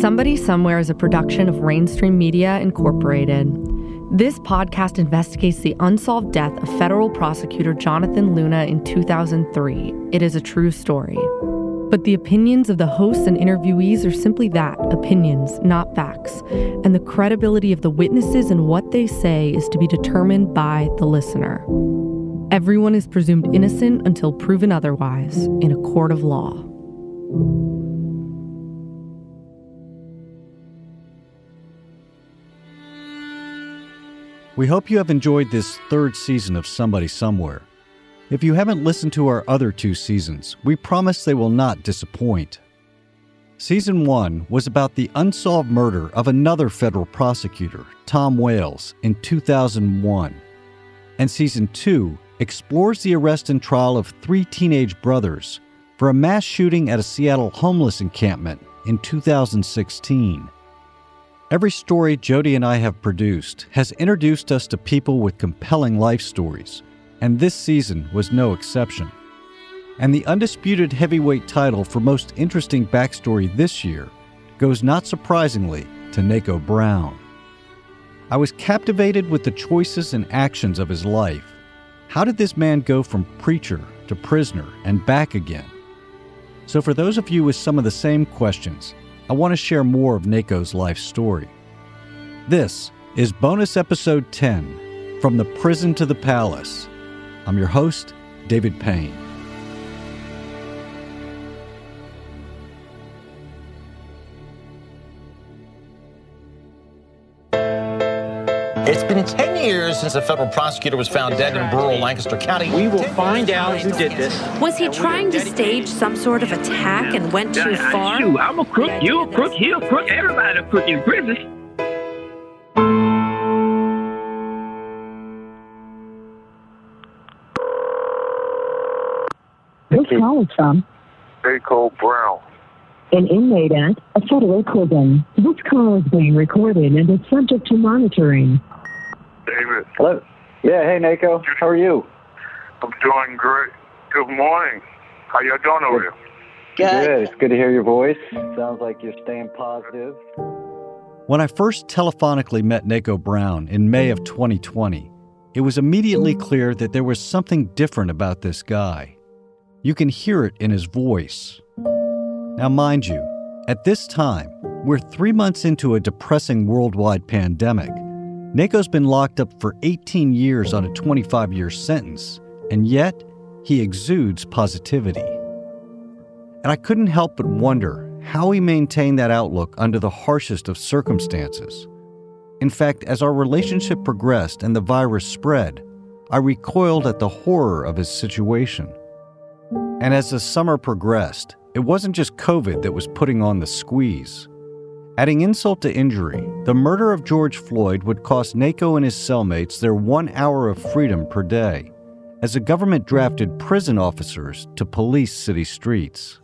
Somebody Somewhere is a production of Rainstream Media Incorporated. This podcast investigates the unsolved death of federal prosecutor Jonathan Luna in 2003. It is a true story. But the opinions of the hosts and interviewees are simply that opinions, not facts. And the credibility of the witnesses and what they say is to be determined by the listener. Everyone is presumed innocent until proven otherwise in a court of law. We hope you have enjoyed this third season of Somebody Somewhere. If you haven't listened to our other two seasons, we promise they will not disappoint. Season 1 was about the unsolved murder of another federal prosecutor, Tom Wales, in 2001. And Season 2 explores the arrest and trial of three teenage brothers for a mass shooting at a Seattle homeless encampment in 2016. Every story Jody and I have produced has introduced us to people with compelling life stories, and this season was no exception. And the undisputed heavyweight title for most interesting backstory this year goes not surprisingly to Naco Brown. I was captivated with the choices and actions of his life. How did this man go from preacher to prisoner and back again? So, for those of you with some of the same questions, I want to share more of Nako's life story. This is bonus episode 10 From the Prison to the Palace. I'm your host, David Payne. It's been 10 years since a federal prosecutor was found dead in rural Lancaster County. We will find out who did this. Was he trying to stage some sort of attack and went too far? Shoot, I'm a crook, you a crook, he a crook, everybody a crook in prison. This call is from Naco Brown. an inmate at a federal prison. This call is being recorded and is subject to monitoring. David, Hello. Yeah, hey Naco. How are you? I'm doing great. Good morning. How y'all doing over here? Good. It's good to hear your voice. Sounds like you're staying positive. When I first telephonically met Naco Brown in May of 2020, it was immediately clear that there was something different about this guy. You can hear it in his voice. Now, mind you, at this time, we're three months into a depressing worldwide pandemic. Naco's been locked up for 18 years on a 25 year sentence, and yet he exudes positivity. And I couldn't help but wonder how he maintained that outlook under the harshest of circumstances. In fact, as our relationship progressed and the virus spread, I recoiled at the horror of his situation. And as the summer progressed, it wasn't just COVID that was putting on the squeeze. Adding insult to injury, the murder of George Floyd would cost Naco and his cellmates their one hour of freedom per day, as the government drafted prison officers to police city streets.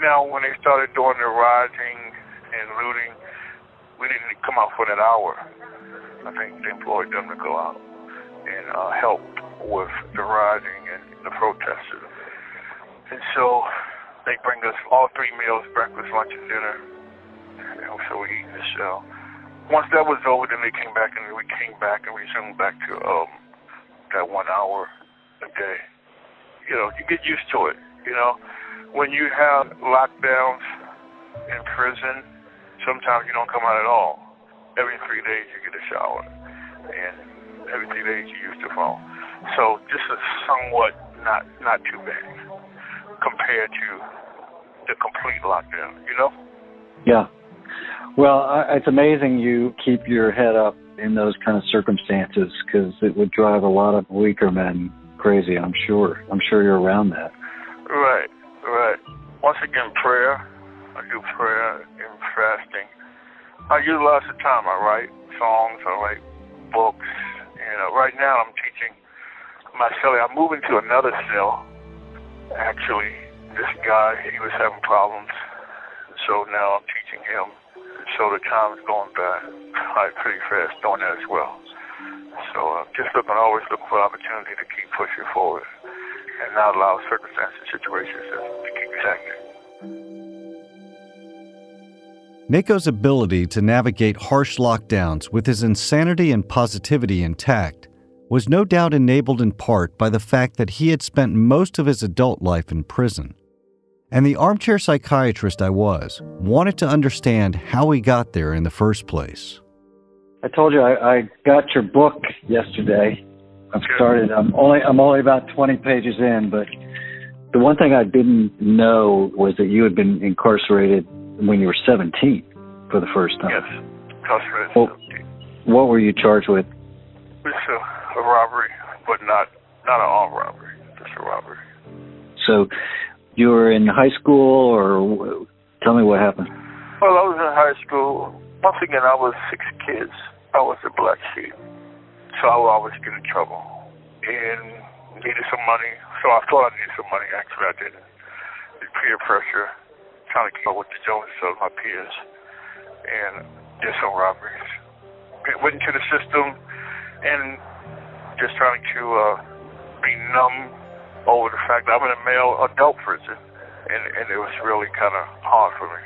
Now, when they started doing the rioting and looting, we didn't come out for that hour. I think they employed them to go out and uh, help with the rioting and the protesters. And so they bring us all three meals, breakfast, lunch, and dinner. And so we eat in the cell. Once that was over, then they came back and we came back and resumed back to um, that one hour a day. You know, you get used to it. You know, when you have lockdowns in prison, sometimes you don't come out at all. Every three days you get a shower, and every three days you use the phone. So this is somewhat not not too bad compared to the complete lockdown. You know? Yeah. Well, I, it's amazing you keep your head up in those kind of circumstances because it would drive a lot of weaker men crazy. I'm sure. I'm sure you're around that. Right, right. Once again, prayer. I do prayer and fasting. I utilize the time. I write songs. I write books. And uh, right now, I'm teaching my cellie. I'm moving to another cell. Actually, this guy he was having problems, so now I'm teaching him. So the time's going by like pretty fast doing that as well. So uh, just looking, always looking for opportunity to keep pushing forward. and not allow circumstances, and situations to keep you stagnant. NACO's ability to navigate harsh lockdowns with his insanity and positivity intact was no doubt enabled in part by the fact that he had spent most of his adult life in prison. And the armchair psychiatrist I was wanted to understand how he got there in the first place. I told you I, I got your book yesterday. I've started. I'm only I'm only about 20 pages in, but the one thing I didn't know was that you had been incarcerated when you were 17 for the first time. Yes, incarcerated. Well, what were you charged with? It's a, robbery, but not not an armed robbery, just a robbery. So you were in high school, or tell me what happened. Well, I was in high school. Once again, I was six kids. I was a black sheep, so I would always get in trouble and needed some money. So I thought I needed some money. Actually, I didn't. The peer pressure, trying to keep up with the Joneses of my peers, and did some robberies. Went into the system and just trying to uh, be numb over the fact that I'm in a male adult prison, and and it was really kind of hard for me.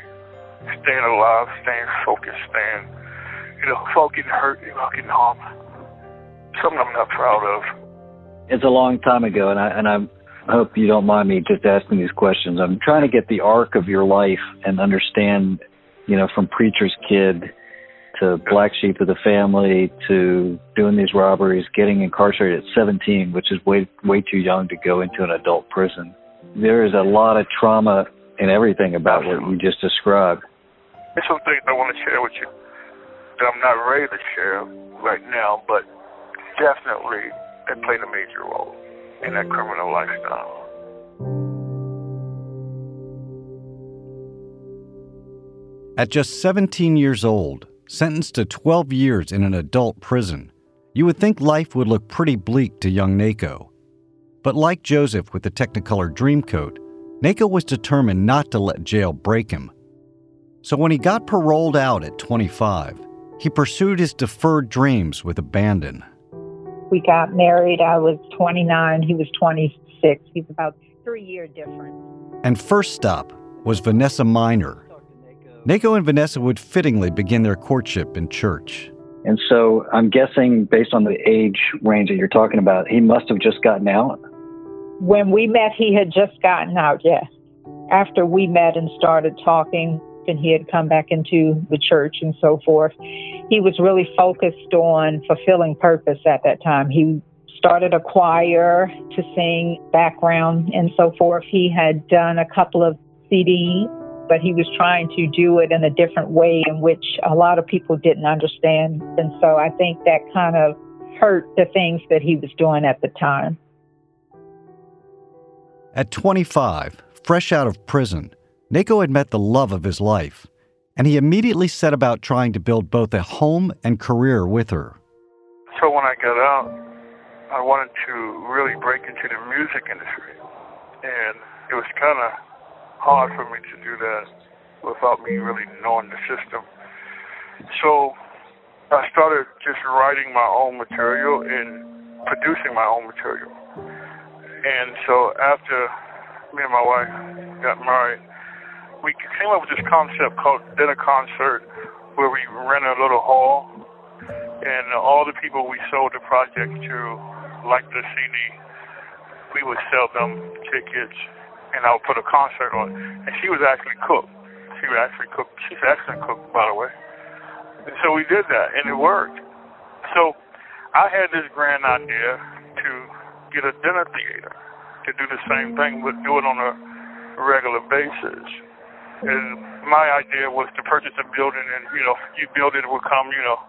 Staying alive, staying focused, staying, you know, without hurt, without harmed. Something I'm not proud of. It's a long time ago, and I and I'm, I hope you don't mind me just asking these questions. I'm trying to get the arc of your life and understand, you know, from preacher's kid to black sheep of the family to doing these robberies, getting incarcerated at 17, which is way way too young to go into an adult prison. There is a lot of trauma in everything about what you just described. There's some things I want to share with you that I'm not ready to share right now, but definitely it played a major role in that criminal lifestyle. At just 17 years old, sentenced to 12 years in an adult prison, you would think life would look pretty bleak to young NACO. But like Joseph with the Technicolor Dreamcoat, NACO was determined not to let jail break him. So when he got paroled out at 25, he pursued his deferred dreams with abandon. We got married. I was 29. He was 26. He's about three year difference. And first stop was Vanessa Minor. NACO and Vanessa would fittingly begin their courtship in church. And so I'm guessing, based on the age range that you're talking about, he must have just gotten out. When we met, he had just gotten out, yes. After we met and started talking, and he had come back into the church and so forth, he was really focused on fulfilling purpose at that time. He started a choir to sing background and so forth. He had done a couple of CDs, but he was trying to do it in a different way in which a lot of people didn't understand. And so I think that kind of hurt the things that he was doing at the time. At 25, fresh out of prison, NACO had met the love of his life, and he immediately set about trying to build both a home and career with her. So when I got out, I wanted to really break into the music industry. And it was kind of hard for me to do that without me really knowing the system. So I started just writing my own material and producing my own material. And so after me and my wife got married, we came up with this concept called Dinner Concert, where we rented a little hall, and all the people we sold the project to, like the CD, we would sell them tickets, and I would put a concert on. And she was actually cook. She would actually cook. She's excellent cook, by the way. And so we did that, and it worked. So I had this grand idea to get a dinner theater to do the same thing, but do it on a regular basis. And my idea was to purchase a building, and you know, you build it, it will come, you know.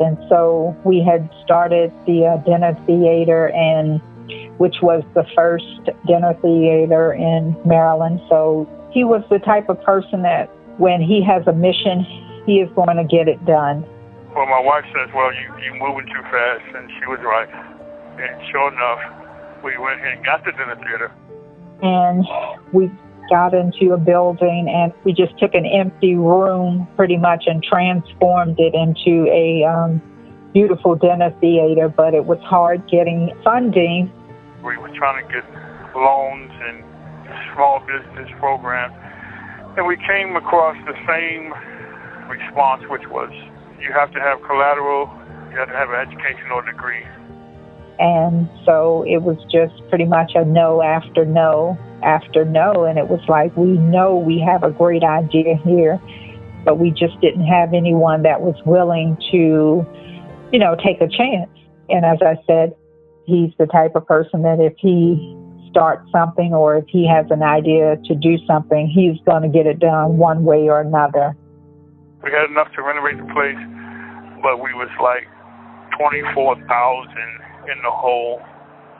And so we had started the uh, dinner theater, and which was the first dinner theater in Maryland. So he was the type of person that when he has a mission, he is going to get it done. Well, my wife says, "Well, you you're moving too fast," and she was right. And sure enough, we went and got the dinner theater. And we got into a building and we just took an empty room pretty much and transformed it into a um, beautiful dinner theater. But it was hard getting funding We were trying to get loans and small business programs. and we came across the same response, which was you have to have collateral, you have to have an educational degree. And so it was just pretty much a no after no after no. And it was like, we know we have a great idea here, but we just didn't have anyone that was willing to, you know, take a chance. And as I said, he's the type of person that if he starts something or if he has an idea to do something, he's going to get it done one way or another. We had enough to renovate the place, but we was like 24,000 in the hole.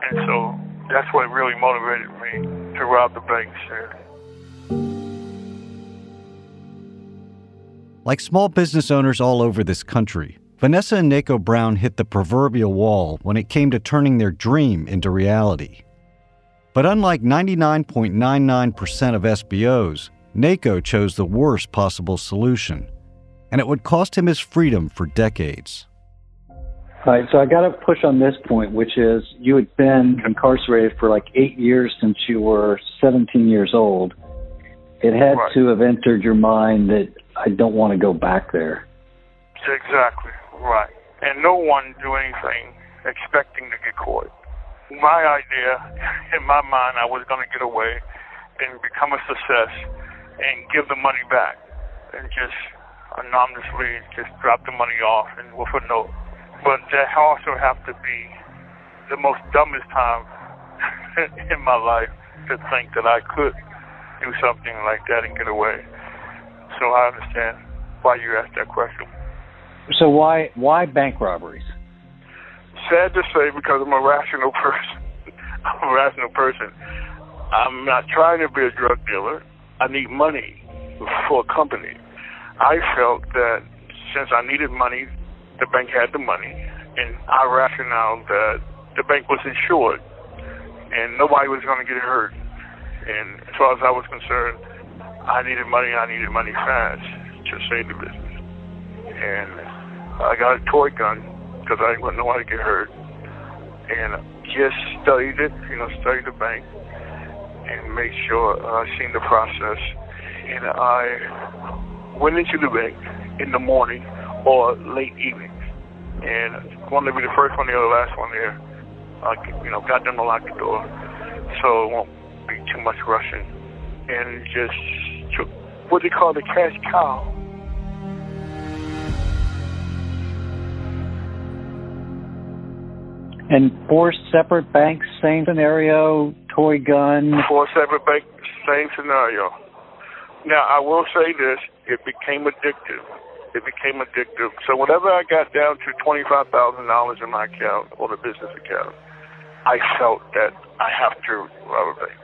And so that's what really motivated me to rob the bank, sir. Like small business owners all over this country, Vanessa and Naco Brown hit the proverbial wall when it came to turning their dream into reality. But unlike 99.99% of SBOs, Naco chose the worst possible solution, and it would cost him his freedom for decades. All right, so I got to push on this point, which is you had been incarcerated for like eight years since you were 17 years old. It had Right. to have entered your mind that I don't want to go back there. Exactly, right. And no one do anything expecting to get caught. My idea, in my mind, I was going to get away and become a success and give the money back and just anonymously just drop the money off and with a note. But that also have to be the most dumbest time in my life to think that I could do something like that and get away. So I understand why you asked that question. So why why bank robberies? sad to say because I'm a rational person. I'm a rational person. I'm not trying to be a drug dealer. I need money for a company. I felt that since I needed money, the bank had the money, and I rationale that the bank was insured, and nobody was going to get hurt. And as far as I was concerned, I needed money. I needed money fast to save the business. And I got a toy gun because I didn't want nobody to get hurt. And just studied it, you know, studied the bank and made sure I seen the process. And I went into the bank in the morning or late evening. And wanted to be the first one there or the last one there. I, you know, got them to lock the door so it won't be too much rushing. And just took what they call the cash cow. And four separate banks, same scenario, toy gun. Four separate banks, same scenario. Now, I will say this, it became addictive. It became addictive. So whenever I got down to $25,000 in my account or the business account, I felt that I have to rob a bank.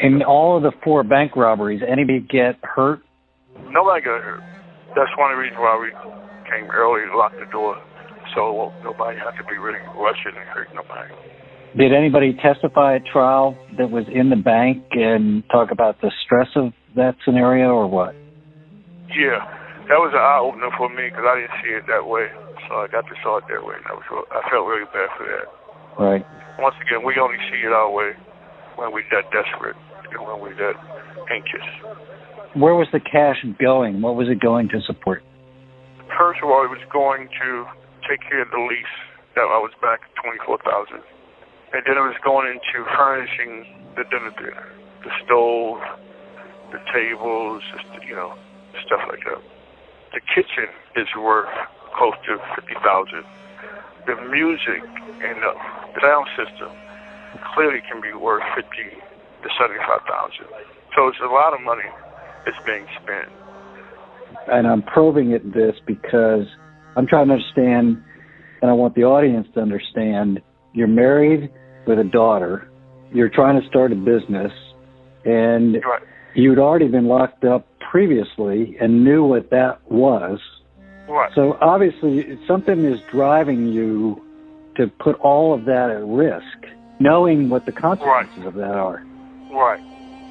In all of the four bank robberies, anybody get hurt? Nobody got hurt. That's one of the reasons why we came early locked the door. So nobody had to be really rushing and hurt nobody. Did anybody testify at trial that was in the bank and talk about the stress of that scenario or what? Yeah, that was an eye opener for me because I didn't see it that way. So I got to saw it that way, and I was I felt really bad for that. Right. Once again, we only see it our way when we're that desperate and when we're that anxious. Where was the cash going? What was it going to support? First of all, it was going to take care of the lease that I was back at twenty four thousand, and then it was going into furnishing the dinner theater, the stove, the tables, just you know, stuff like that. The kitchen is worth close to fifty thousand. The music and the sound system clearly can be worth fifty to seventy five thousand. So it's a lot of money that's being spent. And I'm probing at this because I'm trying to understand, and I want the audience to understand. You're married with a daughter. You're trying to start a business, and Right. you'd already been locked up previously and knew what that was. Right. So obviously, something is driving you to put all of that at risk, knowing what the consequences of that are. Right.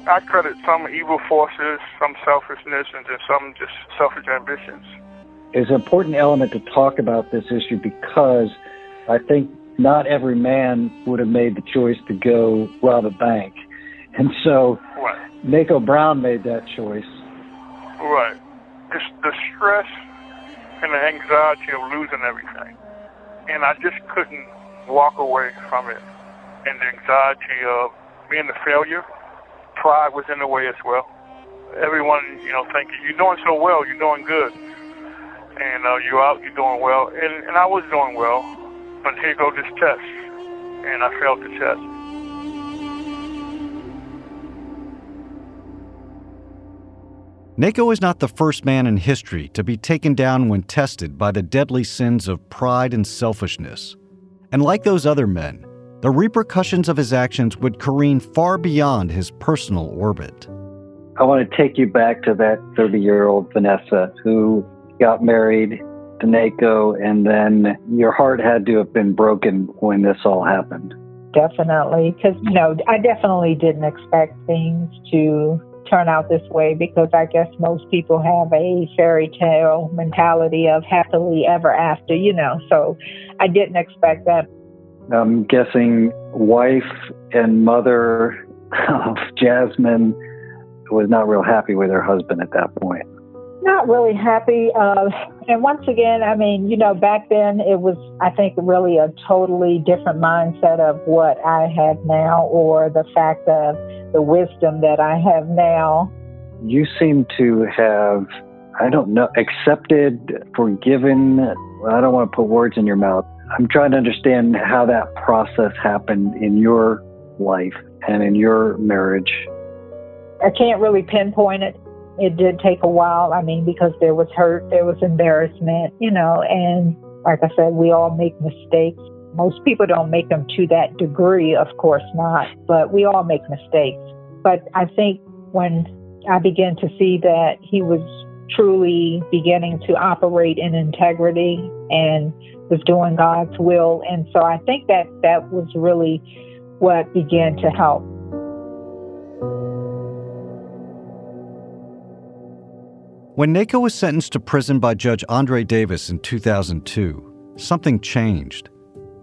I credit some evil forces, some selfishness, and then some just selfish ambitions. It's an important element to talk about this issue because I think not every man would have made the choice to go rob a bank. And so Right. Naco Brown made that choice. Right. It's the stress and the anxiety of losing everything. And I just couldn't walk away from it. And the anxiety of being a failure, pride was in the way as well. Everyone, you know, thinking, you're doing so well, you're doing good. And uh, you're out, you're doing well. And, and I was doing well. But here go this test. And I failed the test. Naco is not the first man in history to be taken down when tested by the deadly sins of pride and selfishness. And like those other men, the repercussions of his actions would careen far beyond his personal orbit. I want to take you back to that 30 year old Vanessa who got married to Naco, and then your heart had to have been broken when this all happened. Definitely, because you know, I definitely didn't expect things to turn out this way because I guess most people have a fairy tale mentality of happily ever after, you know. So I didn't expect that. I'm guessing wife and mother of Jasmine was not real happy with her husband at that point. Not really happy. Uh, and once again, I mean, you know, back then it was, I think, really a totally different mindset of what I have now or the fact of the wisdom that I have now. You seem to have, I don't know, accepted, forgiven. I don't want to put words in your mouth. I'm trying to understand how that process happened in your life and in your marriage. I can't really pinpoint it. It did take a while. I mean, because there was hurt, there was embarrassment, you know, and like I said, we all make mistakes. Most people don't make them to that degree, of course not, but we all make mistakes. But I think when I began to see that he was truly beginning to operate in integrity and was doing God's will. And so I think that that was really what began to help. When Naco was sentenced to prison by Judge Andre Davis in 2002, something changed.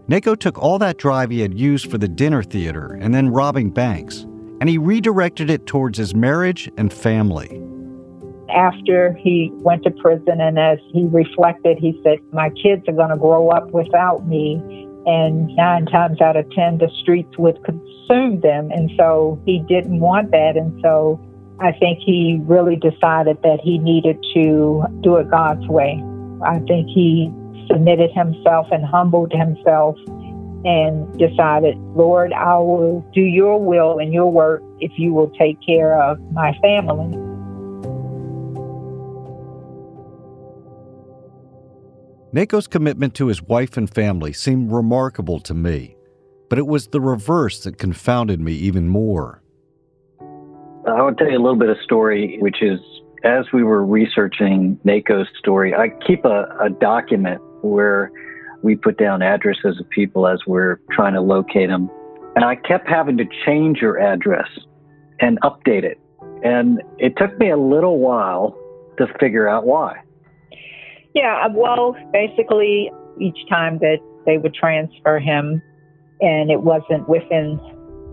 Naco took all that drive he had used for the dinner theater and then robbing banks, and he redirected it towards his marriage and family. After he went to prison, and as he reflected, he said, My kids are going to grow up without me. And nine times out of ten, the streets would consume them. And so he didn't want that. And so I think he really decided that he needed to do it God's way. I think he submitted himself and humbled himself and decided, Lord, I will do your will and your work if you will take care of my family. Naco's commitment to his wife and family seemed remarkable to me, but it was the reverse that confounded me even more. I to tell you a little bit of story, which is as we were researching Naco's story, I keep a, a document where we put down addresses of people as we're trying to locate them. And I kept having to change your address and update it. And it took me a little while to figure out why. Yeah, uh, well, basically, each time that they would transfer him and it wasn't within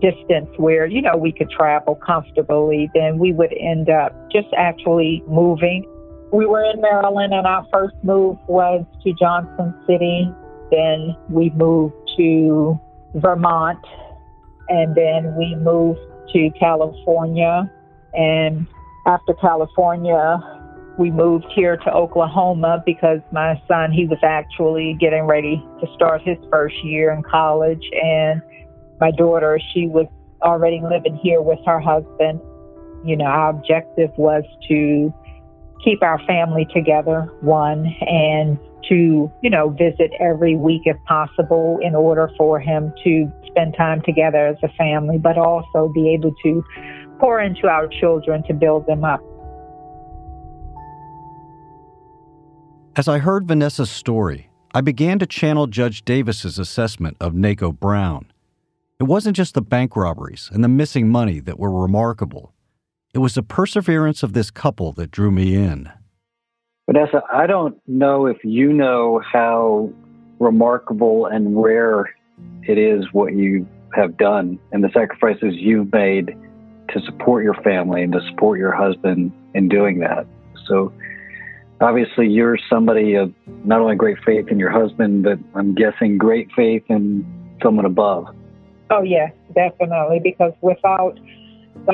distance where, you know, we could travel comfortably, then we would end up just actually moving. We were in Maryland and our first move was to Johnson City. Then we moved to Vermont and then we moved to California. And after California, we moved here to Oklahoma because my son, he was actually getting ready to start his first year in college. And my daughter, she was already living here with her husband. You know, our objective was to keep our family together, one, and to, you know, visit every week if possible in order for him to spend time together as a family, but also be able to pour into our children to build them up. As I heard Vanessa's story, I began to channel Judge Davis's assessment of Naco Brown. It wasn't just the bank robberies and the missing money that were remarkable. It was the perseverance of this couple that drew me in. Vanessa, I don't know if you know how remarkable and rare it is what you have done and the sacrifices you've made to support your family and to support your husband in doing that. So obviously you're somebody of not only great faith in your husband, but I'm guessing great faith in someone above. Oh, yes, definitely. Because without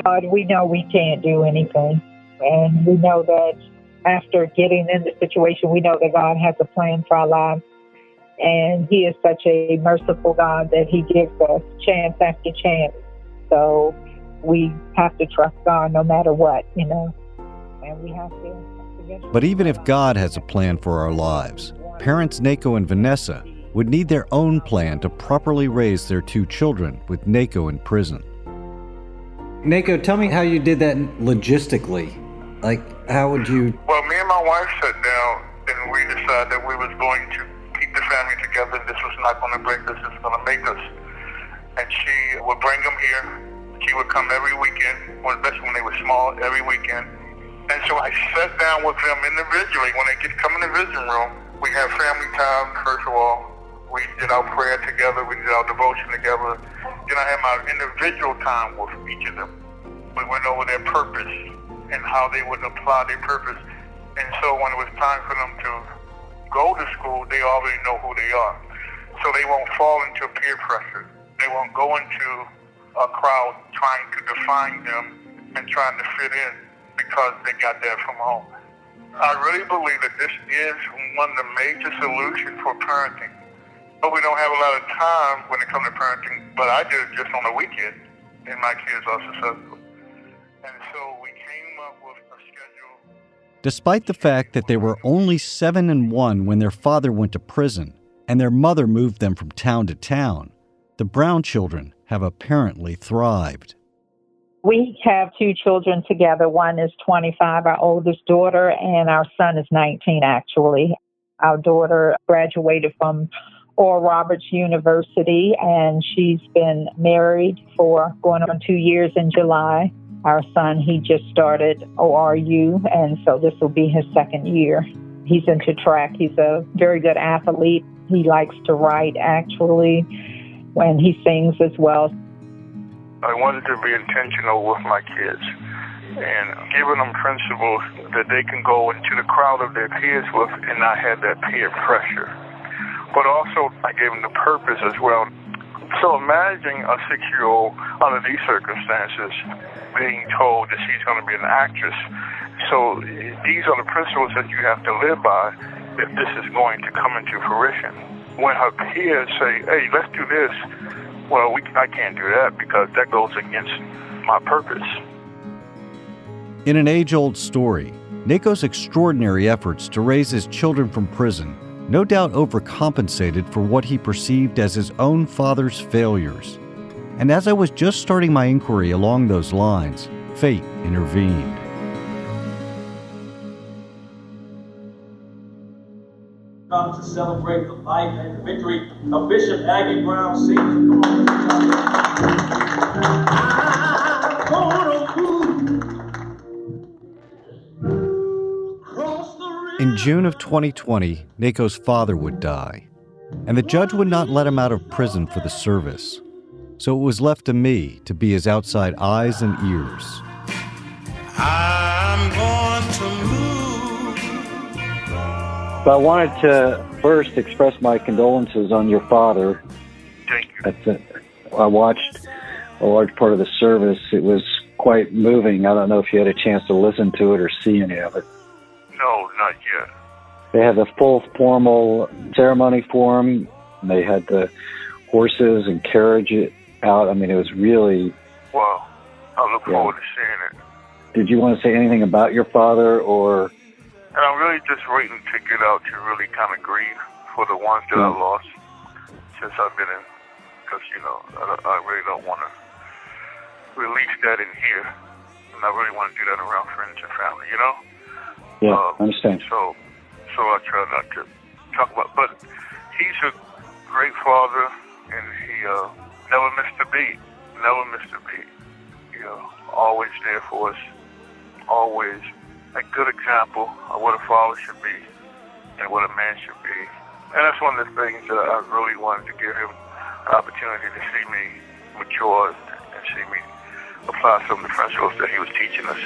God, we know we can't do anything. And we know that after getting in the situation, we know that God has a plan for our lives. And He is such a merciful God that He gives us chance after chance. So we have to trust God no matter what, you know. And we have to. But even if God has a plan for our lives, parents Nako and Vanessa would need their own plan to properly raise their two children with Nako in prison. Nako, tell me how you did that logistically. Like, how would you? Well, me and my wife sat down and we decided that we was going to keep the family together. This was not going to break us. This It's going to make us. And she would bring them here. She would come every weekend, especially when they were small, every weekend and so I sat down with them individually. When they get come in the visiting room, we have family time, first of all. We did our prayer together. We did our devotion together. Then I had my individual time with each of them. We went over their purpose and how they would apply their purpose. And so when it was time for them to go to school, they already know who they are. So they won't fall into peer pressure. They won't go into a crowd trying to define them and trying to fit in because they got that from home. I really believe that this is one of the major solutions for parenting. But we don't have a lot of time when it comes to parenting, but I did it just on the weekend, and my kids are successful. And so we came up with a schedule. Despite the fact that they were only seven and one when their father went to prison and their mother moved them from town to town, the Brown children have apparently thrived. We have two children together. One is 25, our oldest daughter, and our son is 19, actually. Our daughter graduated from Oral Roberts University, and she's been married for going on two years in July. Our son, he just started ORU, and so this will be his second year. He's into track. He's a very good athlete. He likes to write, actually, and he sings as well. I wanted to be intentional with my kids and giving them principles that they can go into the crowd of their peers with and not have that peer pressure. But also, I gave them the purpose as well. So imagine a six year old under these circumstances being told that she's going to be an actress. So these are the principles that you have to live by if this is going to come into fruition. When her peers say, hey, let's do this, well, we, I can't do that because that goes against my purpose. In an age old story, Nako's extraordinary efforts to raise his children from prison no doubt overcompensated for what he perceived as his own father's failures. And as I was just starting my inquiry along those lines, fate intervened. come to celebrate the life and victory of Bishop Aggie Brown Sr. June of 2020, Nako's father would die, and the judge would not let him out of prison for the service. So it was left to me to be his outside eyes and ears. I'm going to but I wanted to first express my condolences on your father. Thank you. That's. I watched a large part of the service. It was quite moving. I don't know if you had a chance to listen to it or see any of it. No, not yet. They had the full formal ceremony for him. They had the horses and carriage out. I mean, it was really. Wow. I look forward to seeing it. Did you want to say anything about your father or and I'm really just waiting to get out to really kind of grieve for the ones that mm. I lost since I've been in, because you know I, I really don't want to release that in here, and I really want to do that around friends and family, you know. Yeah, um, I understand. So, so I try not to talk about, but he's a great father, and he uh, never missed a beat, never missed a beat. You know, always there for us, always a good example of what a father should be and what a man should be. And that's one of the things that I really wanted to give him an opportunity to see me mature and see me apply some of the principles that he was teaching us.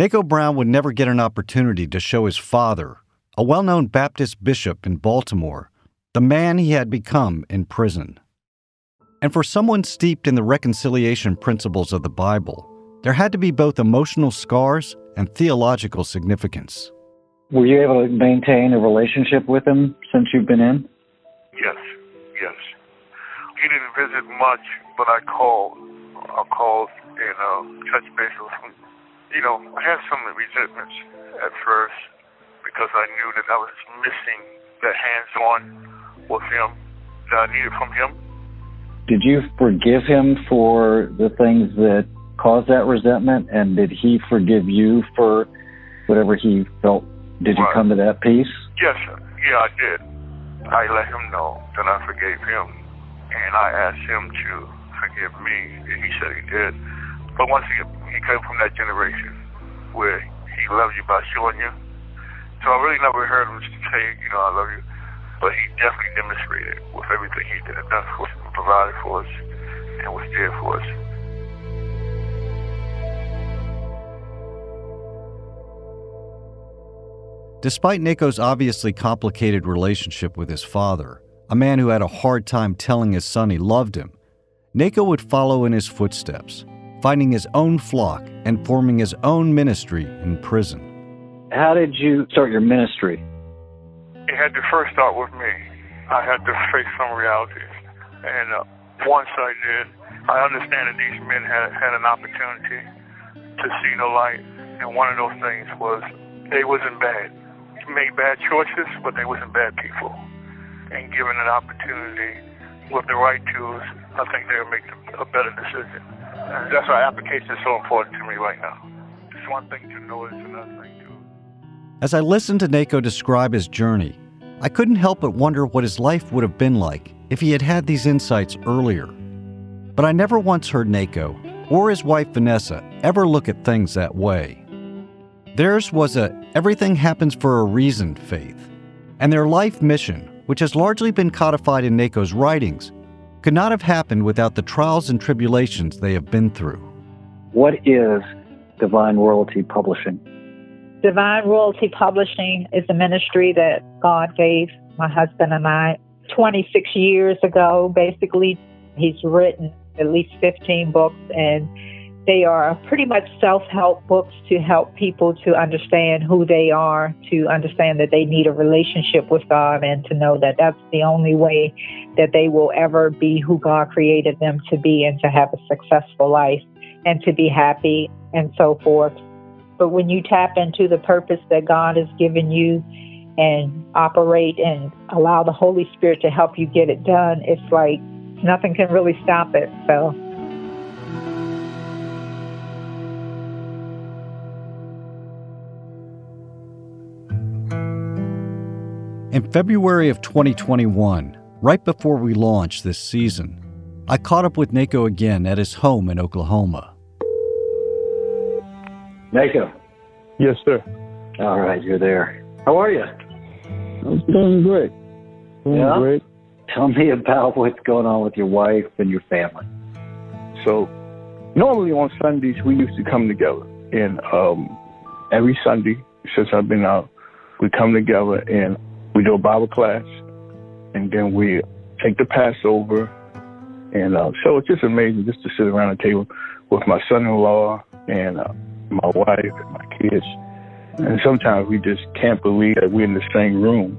Naco Brown would never get an opportunity to show his father, a well known Baptist bishop in Baltimore, the man he had become in prison. And for someone steeped in the reconciliation principles of the Bible, there had to be both emotional scars and theological significance. Were you able to maintain a relationship with him since you've been in? Yes, yes. He didn't visit much, but I called. I called and uh, touched base with him. You know, I had some resentments at first because I knew that I was missing that hands-on with him that I needed from him. Did you forgive him for the things that caused that resentment, and did he forgive you for whatever he felt? Did you come to that peace? Yes, sir. Yeah, I did. I let him know that I forgave him, and I asked him to forgive me, and he said he did. But once again, he came from that generation where he loved you by showing you. So I really never heard him say, you know, I love you. But he definitely demonstrated with everything he did, done for us, provided for us, and was there for us. Despite Naco's obviously complicated relationship with his father, a man who had a hard time telling his son he loved him, Naco would follow in his footsteps, finding his own flock and forming his own ministry in prison. How did you start your ministry? It had to first start with me. I had to face some realities. And uh, once I did, I understand that these men had, had an opportunity to see the light. And one of those things was they wasn't bad. They made bad choices, but they wasn't bad people. And given an opportunity with the right tools, I think they'll make a better decision. That's why application is so important to me right now. It's one thing to know, it's another thing to As I listened to Naco describe his journey, I couldn't help but wonder what his life would have been like if he had had these insights earlier. But I never once heard Naco or his wife Vanessa ever look at things that way. Theirs was a everything happens for a reason faith, and their life mission, which has largely been codified in Naco's writings, could not have happened without the trials and tribulations they have been through. What is Divine Royalty Publishing? Divine Royalty Publishing is a ministry that God gave my husband and I 26 years ago. Basically, he's written at least 15 books, and they are pretty much self help books to help people to understand who they are, to understand that they need a relationship with God, and to know that that's the only way that they will ever be who God created them to be and to have a successful life and to be happy and so forth. But when you tap into the purpose that God has given you and operate and allow the Holy Spirit to help you get it done, it's like nothing can really stop it. So In February of 2021, right before we launched this season, I caught up with Naco again at his home in Oklahoma. Naco. Yes, sir. All right, you're there. How are you? I'm doing great. Doing Yeah? great. Tell me about what's going on with your wife and your family. So, normally on Sundays we used to come together, and um, every Sunday since I've been out, we come together and we do a Bible class, and then we take the Passover, and uh, so it's just amazing just to sit around the table with my son-in-law and uh, my wife and my kids, and sometimes we just can't believe that we're in the same room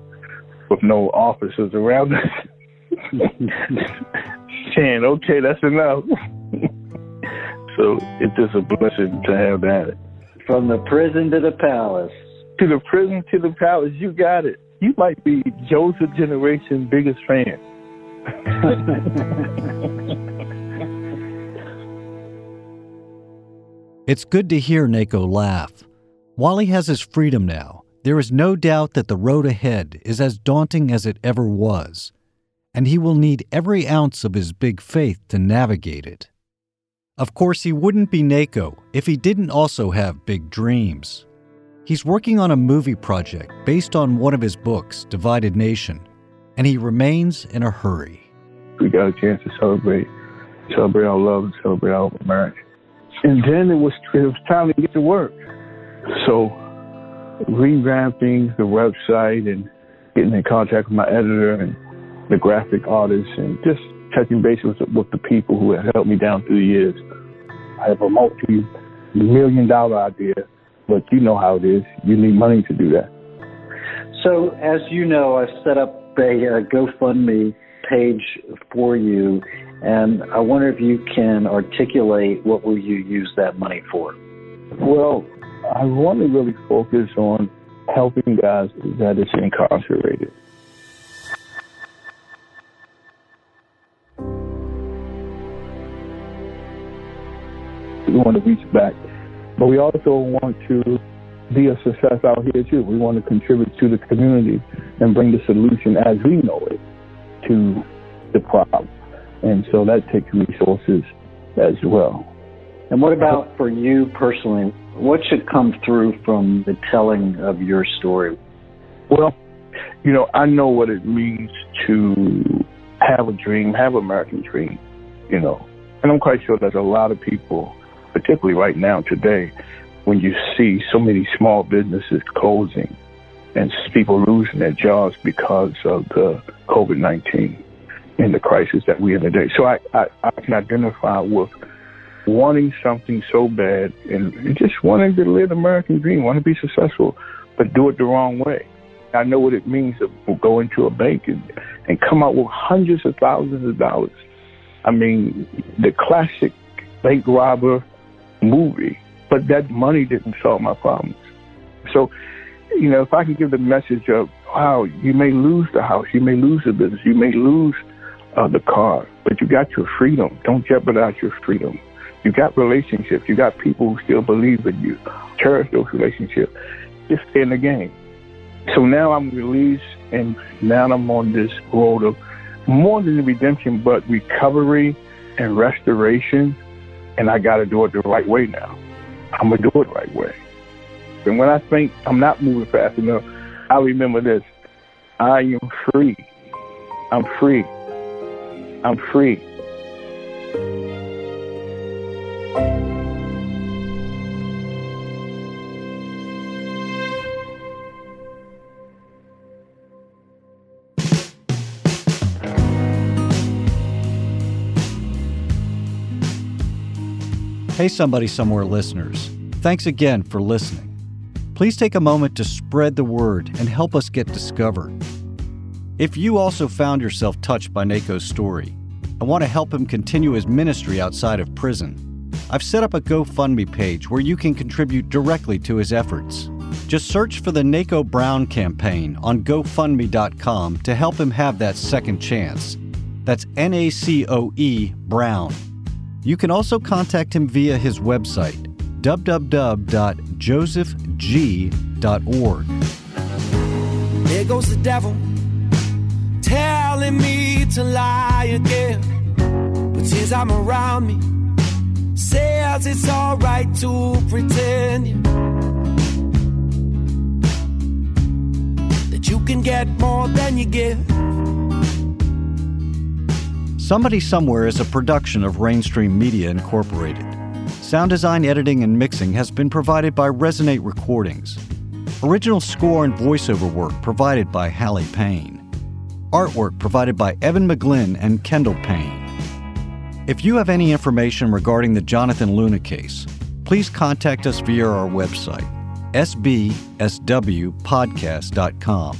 with no officers around us. saying, okay, that's enough. so it's just a blessing to have that. From the prison to the palace. To the prison to the palace, you got it. You might be Joseph Generation biggest fan. It's good to hear Naco laugh. While he has his freedom now, there is no doubt that the road ahead is as daunting as it ever was, and he will need every ounce of his big faith to navigate it. Of course, he wouldn't be NACO if he didn't also have big dreams. He's working on a movie project based on one of his books, Divided Nation, and he remains in a hurry. We got a chance to celebrate, celebrate our love, and celebrate our marriage. And then it was it was time to get to work. So revamping the website and getting in contact with my editor and the graphic artist and just touching base with, with the people who have helped me down through the years. I have a multi-million dollar idea, but you know how it is. You need money to do that. So, as you know, I've set up a, a GoFundMe page for you, and I wonder if you can articulate what will you use that money for. Well, I want to really focus on helping guys that is incarcerated. We want to reach back, but we also want to be a success out here too. We want to contribute to the community and bring the solution as we know it to the problem. And so that takes resources as well. And what about for you personally? What should come through from the telling of your story? Well, you know, I know what it means to have a dream, have an American dream, you know. And I'm quite sure there's a lot of people, particularly right now today, when you see so many small businesses closing and people losing their jobs because of the COVID 19 and the crisis that we're in today. So I, I, I can identify with wanting something so bad and just wanting to live the American dream, want to be successful, but do it the wrong way. I know what it means to go into a bank and, and come out with hundreds of thousands of dollars. I mean, the classic bank robber movie, but that money didn't solve my problems. So, you know, if I can give the message of, wow, you may lose the house, you may lose the business, you may lose uh, the car, but you got your freedom. Don't jeopardize your freedom. You got relationships. You got people who still believe in you. Cherish those relationships. Just stay in the game. So now I'm released, and now I'm on this road of more than redemption, but recovery and restoration. And I got to do it the right way now. I'm gonna do it the right way. And when I think I'm not moving fast enough, I remember this: I am free. I'm free. I'm free. Hey, Somebody Somewhere listeners. Thanks again for listening. Please take a moment to spread the word and help us get discovered. If you also found yourself touched by Nacoe's story and want to help him continue his ministry outside of prison, I've set up a GoFundMe page where you can contribute directly to his efforts. Just search for the Nacoe Brown campaign on GoFundMe.com to help him have that second chance. That's N A C O E Brown. You can also contact him via his website, www.josephg.org. There goes the devil telling me to lie again. But since I'm around me, says it's alright to pretend yeah, that you can get more than you give. Somebody Somewhere is a production of Rainstream Media Incorporated. Sound design, editing, and mixing has been provided by Resonate Recordings. Original score and voiceover work provided by Hallie Payne. Artwork provided by Evan McGlynn and Kendall Payne. If you have any information regarding the Jonathan Luna case, please contact us via our website, sbswpodcast.com.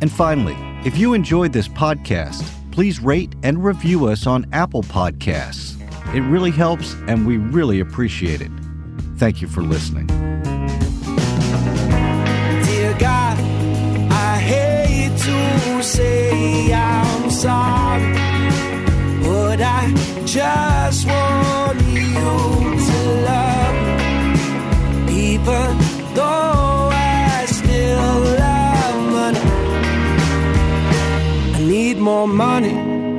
And finally, if you enjoyed this podcast, please rate and review us on Apple Podcasts. It really helps, and we really appreciate it. Thank you for listening. Dear God, I hate to say I'm sorry, but I just want you to love though more money